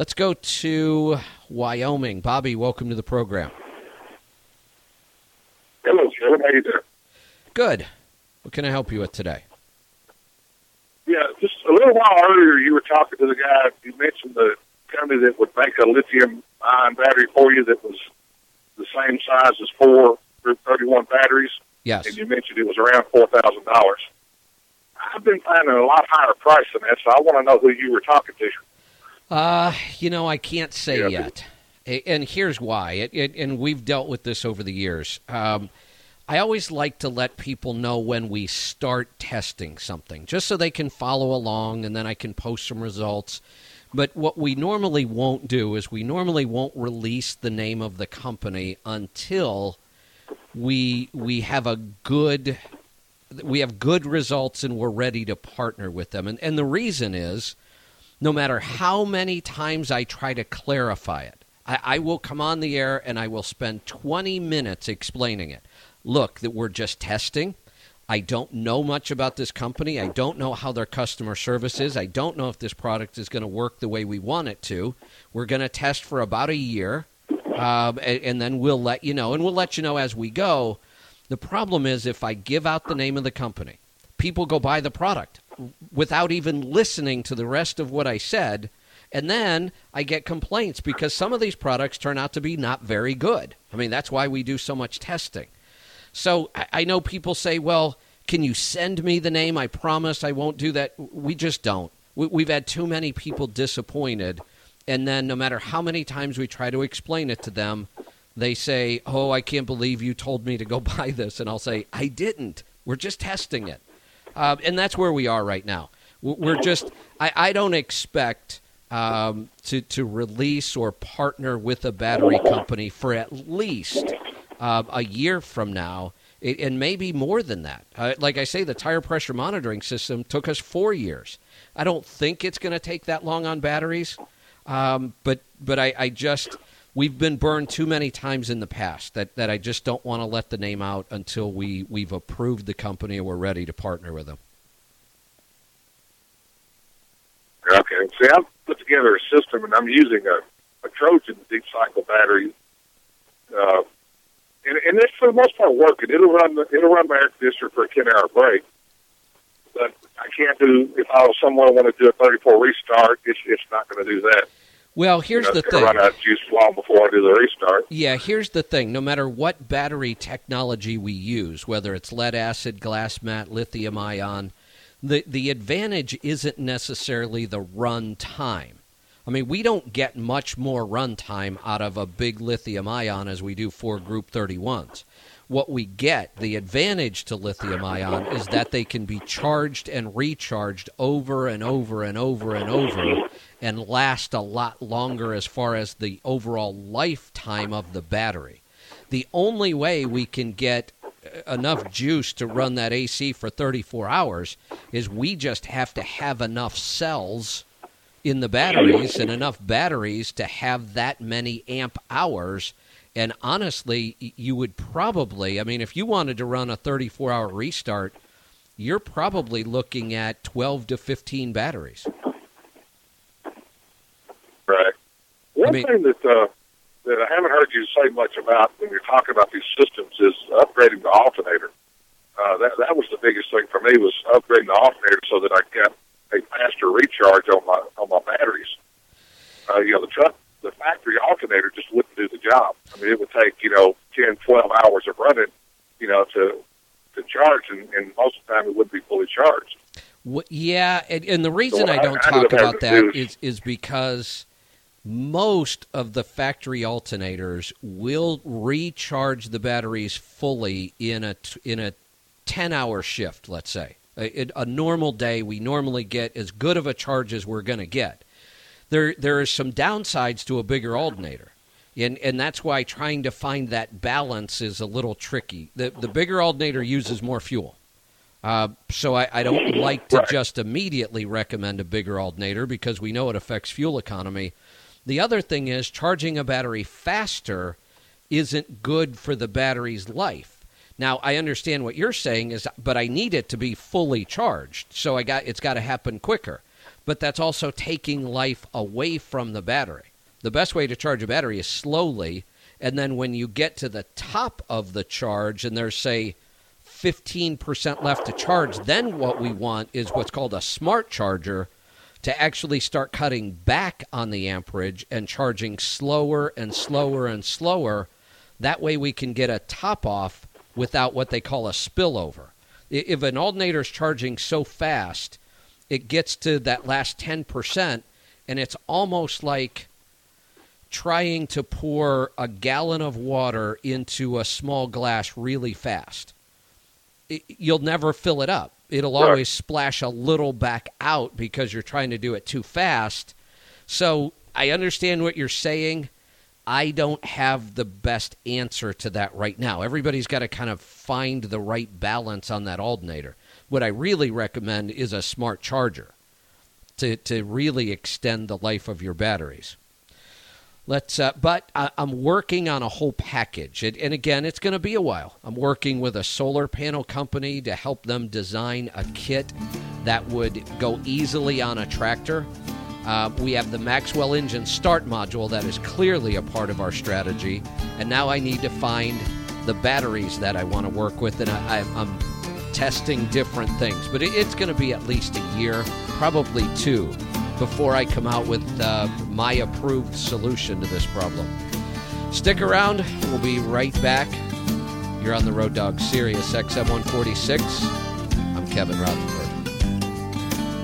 Let's go to Wyoming. Bobby, welcome to the program. Hello, Joe. How you doing? Good. What can I help you with today? Yeah, just a little while earlier, you were talking to the guy. You mentioned the company that would make a lithium-ion battery for you that was the same size as four Group 31 batteries. Yes. And you mentioned it was around four thousand dollars. I've been finding a lot higher price than that, so I want to know who you were talking to. Uh, you know, I can't say Yeah. yet. And here's why. It, it, and we've dealt with this over the years. Um, I always like to let people know when we start testing something, just so they can follow along and then I can post some results. But what we normally won't do is we normally won't release the name of the company until we we have a good we have good results and we're ready to partner with them. And and the reason is no matter how many times I try to clarify it, I, I will come on the air and I will spend 20 minutes explaining it. Look, that we're just testing. I don't know much about this company. I don't know how their customer service is. I don't know if this product is going to work the way we want it to. We're going to test for about a year, um, and, and then we'll let you know. And we'll let you know as we go. The problem is if I give out the name of the company, people go buy the product without even listening to the rest of what I said. And then I get complaints because some of these products turn out to be not very good. I mean, that's why we do so much testing. So I, I know people say, well, can you send me the name? I promise I won't do that. We just don't. We, we've had too many people disappointed. And then no matter how many times we try to explain it to them, they say, oh, I can't believe you told me to go buy this. And I'll say, I didn't. We're just testing it. Uh, and that's where we are right now. We're just, I, I don't expect um, to, to release or partner with a battery company for at least uh, a year from now, and maybe more than that. Uh, like I say, the tire pressure monitoring system took us four years. I don't think it's going to take that long on batteries, um, but but I, I just we've been burned too many times in the past that, that I just don't want to let the name out until we we've approved the company and we're ready to partner with them. Okay. See, I've put together a system, and I'm using a, a Trojan deep cycle battery. Uh, and, and it's for the most part working. It'll run it'll run my air conditioner for a ten hour break. But I can't do if I was someone I want to do a 34 restart. It's it's not going to do that. Well, here's you know, the thing. run out of juice long before I do the restart. Yeah, here's the thing. No matter what battery technology we use, whether it's lead acid, glass mat, lithium ion, the the advantage isn't necessarily the run time. I mean, we don't get much more run time out of a big lithium ion as we do for group 31s. What we get, the advantage to lithium ion is that they can be charged and recharged over and over and over and over and last a lot longer as far as the overall lifetime of the battery. The only way we can get uh, enough juice to run that AC for 34 hours is we just have to have enough cells in the batteries and enough batteries to have that many amp hours. And honestly, you would probably, I mean, if you wanted to run a 34 hour restart, you're probably looking at 12 to 15 batteries. Right. One mean- thing that uh, that I haven't heard you say much about when you're talking about these systems is upgrading the alternator. Uh, that that was the biggest thing for me was upgrading the alternator so that I got a faster recharge on my on my batteries. Uh, you know, the truck, the factory alternator just wouldn't do the job. I mean, it would take you know 10, 12 hours of running, you know, to to charge, and, and most of the time it wouldn't be fully charged. Wh- Yeah, and, and the reason So I I- don't I talk about that is is because most of the factory alternators will recharge the batteries fully in a in a 10 hour shift, let's say. A, a normal day we normally get as good of a charge as we're going to get. There there are some downsides to a bigger alternator. And, and that's why trying to find that balance is a little tricky. The, the bigger alternator uses more fuel. Uh, so I, I don't like to Right. just immediately recommend a bigger alternator because we know it affects fuel economy. The other thing is charging a battery faster isn't good for the battery's life. Now I understand what you're saying is, but I need it to be fully charged, so I got it's got to happen quicker. but that's also taking life away from the battery. The best way to charge a battery is slowly, and then when you get to the top of the charge and there's, say, 15% left to charge, then what we want is what's called a smart charger to actually start cutting back on the amperage and charging slower and slower and slower. That way we can get a top off without what they call a spillover. If an alternator is charging so fast, it gets to that last 10%, and it's almost like trying to pour a gallon of water into a small glass really fast. It, you'll never fill it up. It'll Right. always splash a little back out because you're trying to do it too fast. So I understand what you're saying. I don't have the best answer to that right now. Everybody's got to kind of find the right balance on that alternator. What I really recommend is a smart charger to, to really extend the life of your batteries. Let's, uh, but I, I'm working on a whole package, and, and again, it's going to be a while. I'm working with a solar panel company to help them design a kit that would go easily on a tractor. Uh, we have the Maxwell engine start module that is clearly a part of our strategy, and now I need to find the batteries that I want to work with, and I, I'm testing different things. But it, it's going to be at least a year, probably two, before I come out with uh, my approved solution to this problem. Stick around, we'll be right back. You're on the Road Dog Sirius XM 146. I'm Kevin Rutherford.